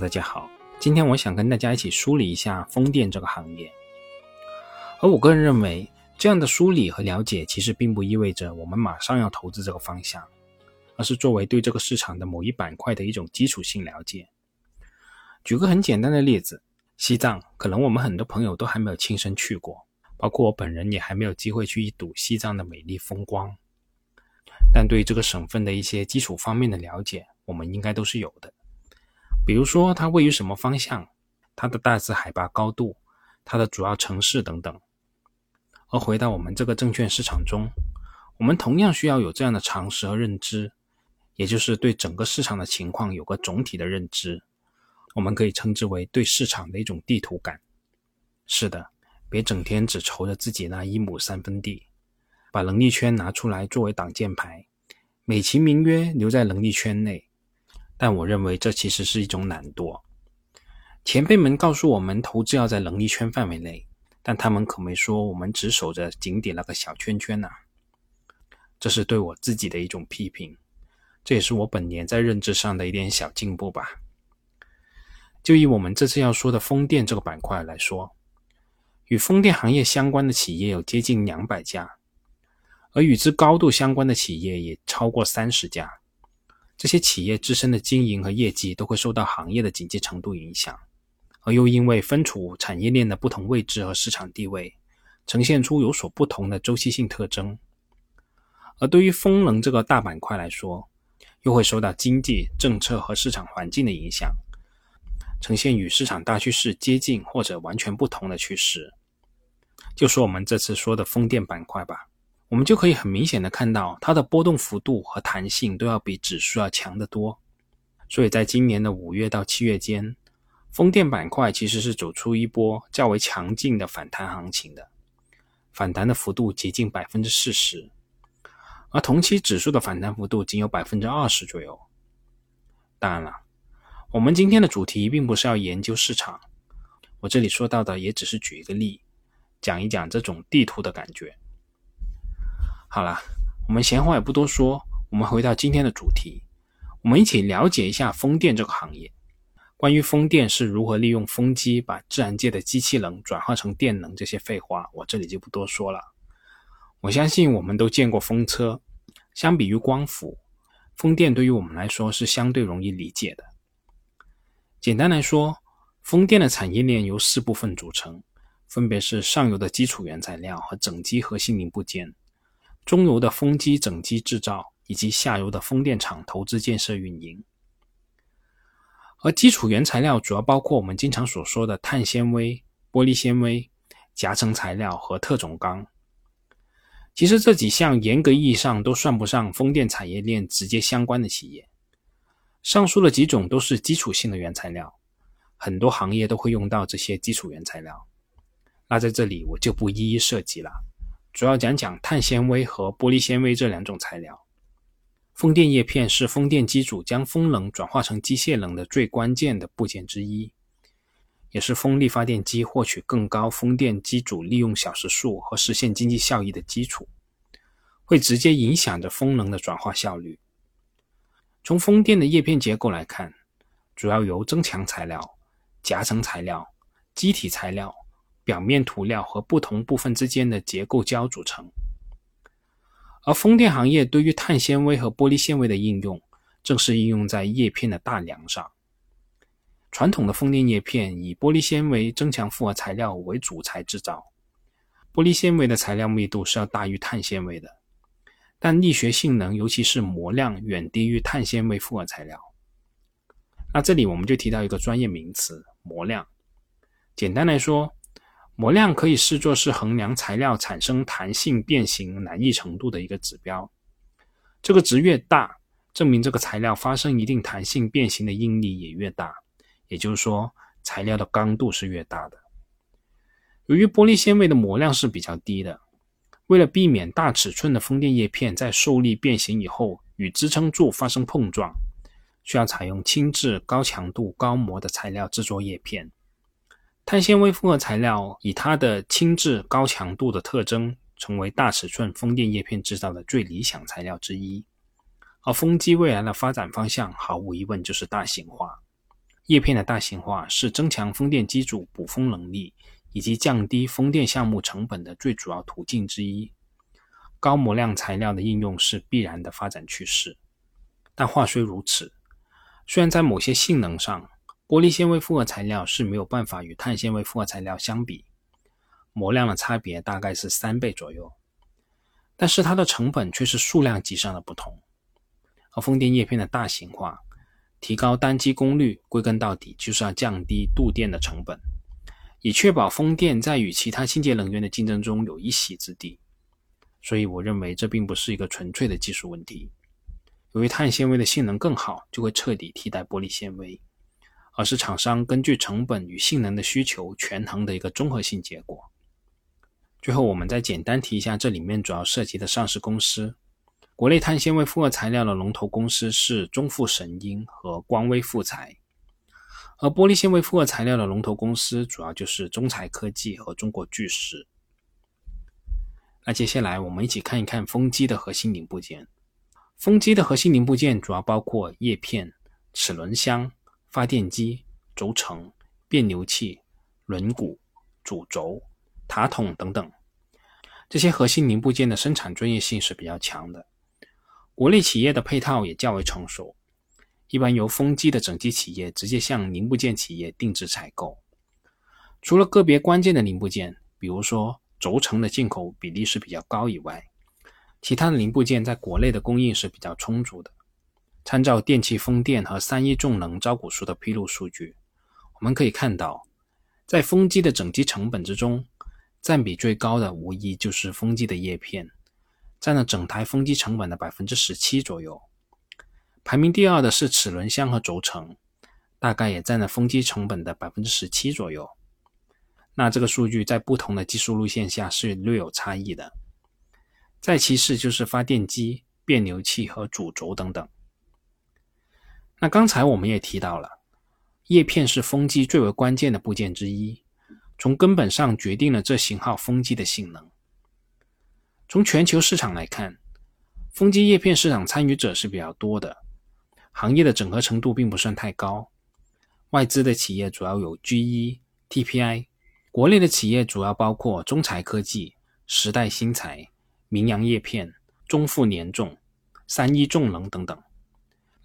大家好，今天我想跟大家一起梳理一下风电这个行业。而我个人认为，这样的梳理和了解其实并不意味着我们马上要投资这个方向，而是作为对这个市场的某一板块的一种基础性了解。举个很简单的例子，西藏，可能我们很多朋友都还没有亲身去过，包括我本人也还没有机会去一睹西藏的美丽风光。但对这个省份的一些基础方面的了解，我们应该都是有的。比如说，它位于什么方向，它的大致海拔高度，它的主要城市等等。而回到我们这个证券市场中，我们同样需要有这样的常识和认知，也就是对整个市场的情况有个总体的认知。我们可以称之为对市场的一种地图感。是的，别整天只愁着自己那一亩三分地，把能力圈拿出来作为挡箭牌，美其名曰留在能力圈内。但我认为这其实是一种懒惰。前辈们告诉我们，投资要在能力圈范围内，但他们可没说我们只守着井底那个小圈圈呐。这是对我自己的一种批评，这也是我本年在认知上的一点小进步吧。就以我们这次要说的风电这个板块来说，与风电行业相关的企业有接近两百家，而与之高度相关的企业也超过三十家。这些企业自身的经营和业绩都会受到行业的紧急程度影响，而又因为分处产业链的不同位置和市场地位，呈现出有所不同的周期性特征。而对于风能这个大板块来说，又会受到经济政策和市场环境的影响，呈现与市场大趋势接近或者完全不同的趋势。就说我们这次说的风电板块吧。我们就可以很明显的看到，它的波动幅度和弹性都要比指数要强得多。所以在今年的五月到七月间，风电板块其实是走出一波较为强劲的反弹行情的，反弹的幅度接近百分之四十，而同期指数的反弹幅度仅有百分之二十左右。当然了，我们今天的主题并不是要研究市场，我这里说到的也只是举一个例，讲一讲这种地图的感觉。好了，我们闲话也不多说，我们回到今天的主题，我们一起了解一下风电这个行业。关于风电是如何利用风机把自然界的机器能转化成电能这些废话，我这里就不多说了。我相信我们都见过风车，相比于光伏，风电对于我们来说是相对容易理解的。简单来说，风电的产业链由四部分组成，分别是上游的基础原材料和整机核心零部件。中游的风机整机制造，以及下游的风电场投资建设运营，而基础原材料主要包括我们经常所说的碳纤维、玻璃纤维、夹层材料和特种钢。其实这几项严格意义上都算不上风电产业链直接相关的企业。上述的几种都是基础性的原材料，很多行业都会用到这些基础原材料。那在这里我就不一一涉及了。主要讲讲碳纤维和玻璃纤维这两种材料。风电叶片是风电机组将风能转化成机械能的最关键的部件之一，也是风力发电机获取更高风电机组利用小时数和实现经济效益的基础，会直接影响着风能的转化效率。从风电的叶片结构来看，主要由增强材料、夹层材料、基体材料。表面涂料和不同部分之间的结构胶组成，而风电行业对于碳纤维和玻璃纤维的应用，正是应用在叶片的大梁上。传统的风电叶片以玻璃纤维增强复合材料为主材制造，玻璃纤维的材料密度是要大于碳纤维的，但力学性能尤其是模量远低于碳纤维复合材料。那这里我们就提到一个专业名词——模量。简单来说，模量可以视作是衡量材料产生弹性变形难易程度的一个指标，这个值越大，证明这个材料发生一定弹性变形的应力也越大，也就是说，材料的刚度是越大的。由于玻璃纤维的模量是比较低的，为了避免大尺寸的风电叶片在受力变形以后与支撑柱发生碰撞，需要采用轻质、高强度、高模的材料制作叶片。碳纤维复合材料以它的轻质、高强度的特征，成为大尺寸风电叶片制造的最理想材料之一。而风机未来的发展方向，毫无疑问就是大型化，叶片的大型化是增强风电机组补风能力以及降低风电项目成本的最主要途径之一。高模量材料的应用是必然的发展趋势。但话虽如此，虽然在某些性能上，玻璃纤维复合材料是没有办法与碳纤维复合材料相比，模量的差别大概是三倍左右，但是它的成本却是数量级上的不同。而风电叶片的大型化，提高单机功率，归根到底就是要降低度电的成本，以确保风电在与其他清洁能源的竞争中有一席之地。所以，我认为这并不是一个纯粹的技术问题，由于碳纤维的性能更好，就会彻底替代玻璃纤维。而是厂商根据成本与性能的需求权衡的一个综合性结果。最后，我们再简单提一下这里面主要涉及的上市公司。国内碳纤维复合材料的龙头公司是中富神鹰和光威复材，而玻璃纤维复合材料的龙头公司主要就是中材科技和中国巨石。那接下来我们一起看一看风机的核心零部件。风机的核心零部件主要包括叶片、齿轮箱。发电机、轴承、变流器、轮毂、主轴、塔筒等等，这些核心零部件的生产专业性是比较强的。国内企业的配套也较为成熟，一般由风机的整机企业直接向零部件企业定制采购。除了个别关键的零部件，比如说轴承的进口比例是比较高以外，其他的零部件在国内的供应是比较充足的。参照电气风电和三一重能招股书的披露数据，我们可以看到，在风机的整机成本之中，占比最高的无疑就是风机的叶片，占了整台风机成本的百分之十七左右。排名第二的是齿轮箱和轴承，大概也占了风机成本的百分之十七左右。那这个数据在不同的技术路线下是略有差异的。再其次就是发电机、变流器和主轴等等。那刚才我们也提到了，叶片是风机最为关键的部件之一，从根本上决定了这型号风机的性能。从全球市场来看，风机叶片市场参与者是比较多的，行业的整合程度并不算太高。外资的企业主要有 GE、TPI，国内的企业主要包括中材科技、时代新材、明阳叶片、中富联众、三一重能等等。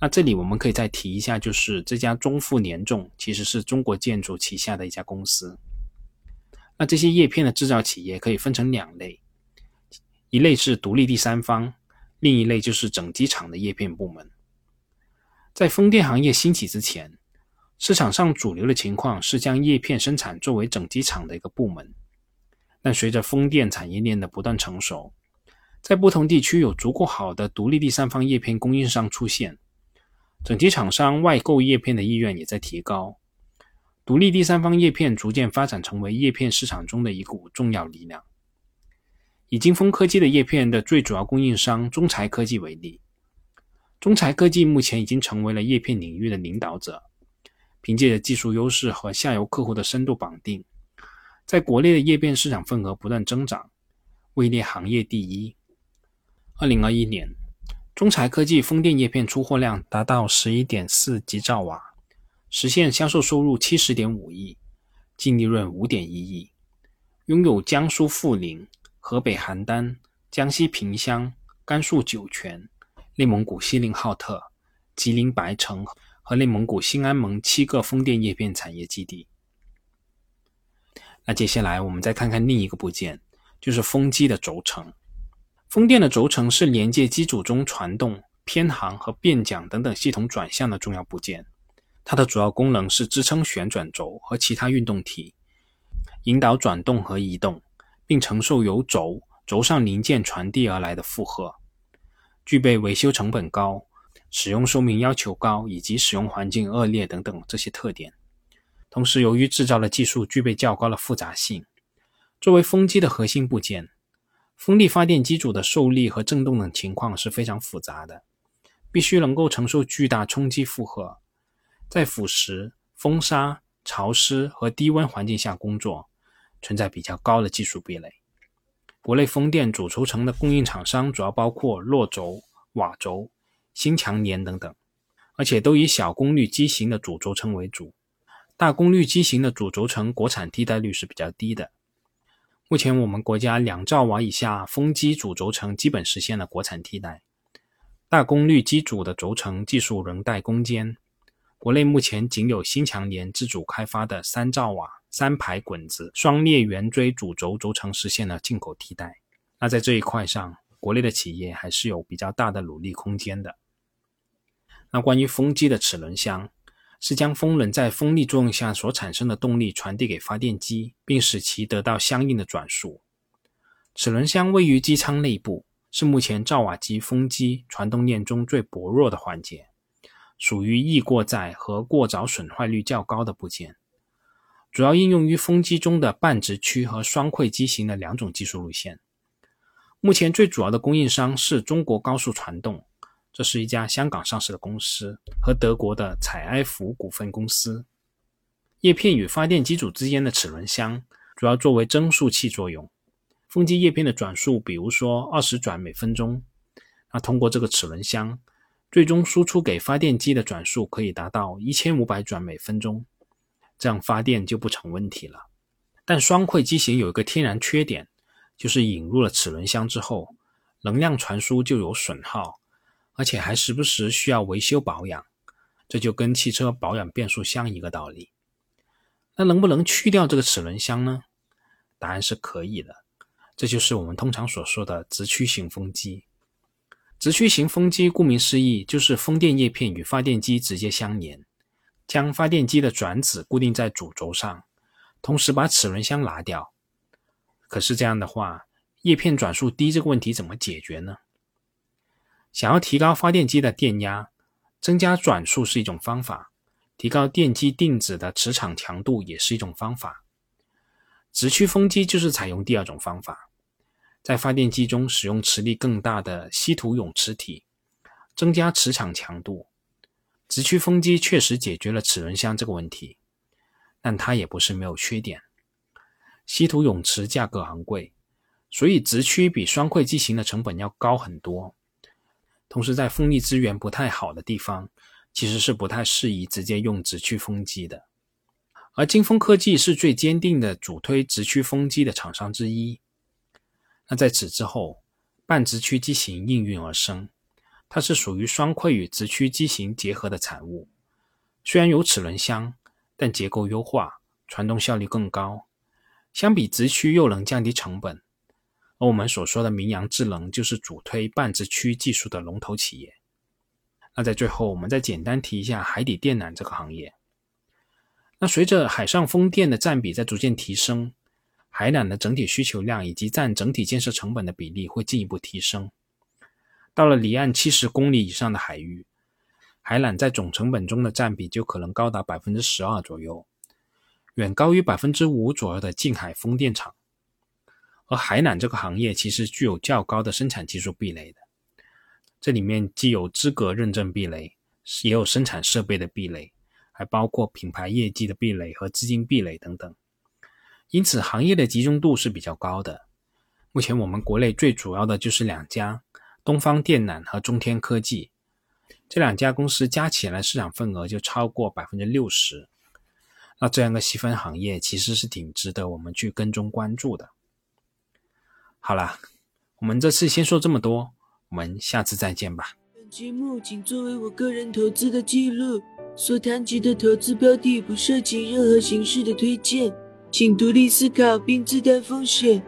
那这里我们可以再提一下，就是这家中富联众其实是中国建筑旗下的一家公司。那这些叶片的制造企业可以分成两类，一类是独立第三方，另一类就是整机厂的叶片部门。在风电行业兴起之前，市场上主流的情况是将叶片生产作为整机厂的一个部门。但随着风电产业链的不断成熟，在不同地区有足够好的独立第三方叶片供应商出现。整机厂商外购叶片的意愿也在提高，独立第三方叶片逐渐发展成为叶片市场中的一股重要力量。以金风科技的叶片的最主要供应商中材科技为例，中材科技目前已经成为了叶片领域的领导者，凭借着技术优势和下游客户的深度绑定，在国内的叶片市场份额不断增长，位列行业第一。二零二一年。中材科技风电叶片出货量达到十一点四吉兆瓦，实现销售收入七十点五亿，净利润五点一亿，拥有江苏阜宁、河北邯郸、江西萍乡、甘肃酒泉、内蒙古锡林浩特、吉林白城和内蒙古兴安盟七个风电叶片产业基地。那接下来我们再看看另一个部件，就是风机的轴承。风电的轴承是连接机组中传动、偏航和变桨等等系统转向的重要部件。它的主要功能是支撑旋转轴和其他运动体，引导转动和移动，并承受由轴、轴上零件传递而来的负荷。具备维修成本高、使用寿命要求高以及使用环境恶劣等等这些特点。同时，由于制造的技术具备较高的复杂性，作为风机的核心部件。风力发电机组的受力和振动等情况是非常复杂的，必须能够承受巨大冲击负荷，在腐蚀、风沙、潮湿和低温环境下工作，存在比较高的技术壁垒。国内风电主轴承的供应厂商主要包括洛轴、瓦轴、新强联等等，而且都以小功率机型的主轴承为主，大功率机型的主轴承国产替代率是比较低的。目前我们国家两兆瓦以下风机主轴承基本实现了国产替代，大功率机组的轴承技术仍待攻坚。国内目前仅有新强联自主开发的三兆瓦三排滚子双裂圆锥主轴轴承实现了进口替代。那在这一块上，国内的企业还是有比较大的努力空间的。那关于风机的齿轮箱，是将风轮在风力作用下所产生的动力传递给发电机，并使其得到相应的转速。齿轮箱位于机舱内部，是目前兆瓦级风机传动链中最薄弱的环节。属于易过载和过早损坏率较高的部件，主要应用于风机中的半直驱和双馈机型的两种技术路线。目前最主要的供应商是中国高速传动，这是一家香港上市的公司，和德国的采埃孚股份公司。叶片与发电机组之间的齿轮箱主要作为增速器作用，风机叶片的转速，比如说二十转每分钟，那通过这个齿轮箱。最终输出给发电机的转速可以达到一千五百转每分钟，这样发电就不成问题了。但双馈机型有一个天然缺点，就是引入了齿轮箱之后，能量传输就有损耗，而且还时不时需要维修保养。这就跟汽车保养变速箱一个道理。那能不能去掉这个齿轮箱呢？答案是可以的，这就是我们通常所说的直驱型风机。直驱型风机顾名思义，就是风电叶片与发电机直接相连，将发电机的转子固定在主轴上，同时把齿轮箱拿掉。可是这样的话，叶片转速低这个问题怎么解决呢？想要提高发电机的电压，增加转速是一种方法；提高电机定子的磁场强度也是一种方法。直驱风机就是采用第二种方法。在发电机中使用磁力更大的稀土永磁体，增加磁场强度。直驱风机确实解决了齿轮箱这个问题，但它也不是没有缺点。稀土永磁价格昂贵，所以直驱比双馈机型的成本要高很多。同时，在风力资源不太好的地方，其实是不太适宜直接用直驱风机的。而金风科技是最坚定的主推直驱风机的厂商之一。那在此之后，半直驱机型应运而生，它是属于双馈与直驱机型结合的产物。虽然有齿轮箱，但结构优化，传动效率更高。相比直驱又能降低成本。我们所说的明阳智能就是主推半直驱技术的龙头企业。那在最后，我们再简单提一下海底电缆这个行业。那随着海上风电的占比在逐渐提升。海缆的整体需求量以及占整体建设成本的比例会进一步提升。到了离岸七十公里以上的海域，海缆在总成本中的占比就可能高达百分之十二左右，远高于百分之五左右的近海风电场。而海缆这个行业其实具有较高的生产技术壁垒的，这里面既有资格认证壁垒，也有生产设备的壁垒，还包括品牌业绩的壁垒和资金壁垒等等。因此，行业的集中度是比较高的。目前，我们国内最主要的就是两家：东方电缆和中天科技。这两家公司加起来市场份额就超过百分之六十。那这样的细分行业其实是挺值得我们去跟踪关注的。好了，我们这次先说这么多，我们下次再见吧。本节目仅作为我个人投资的记录，所谈及的投资标的不涉及任何形式的推荐。请独立思考并自担风险。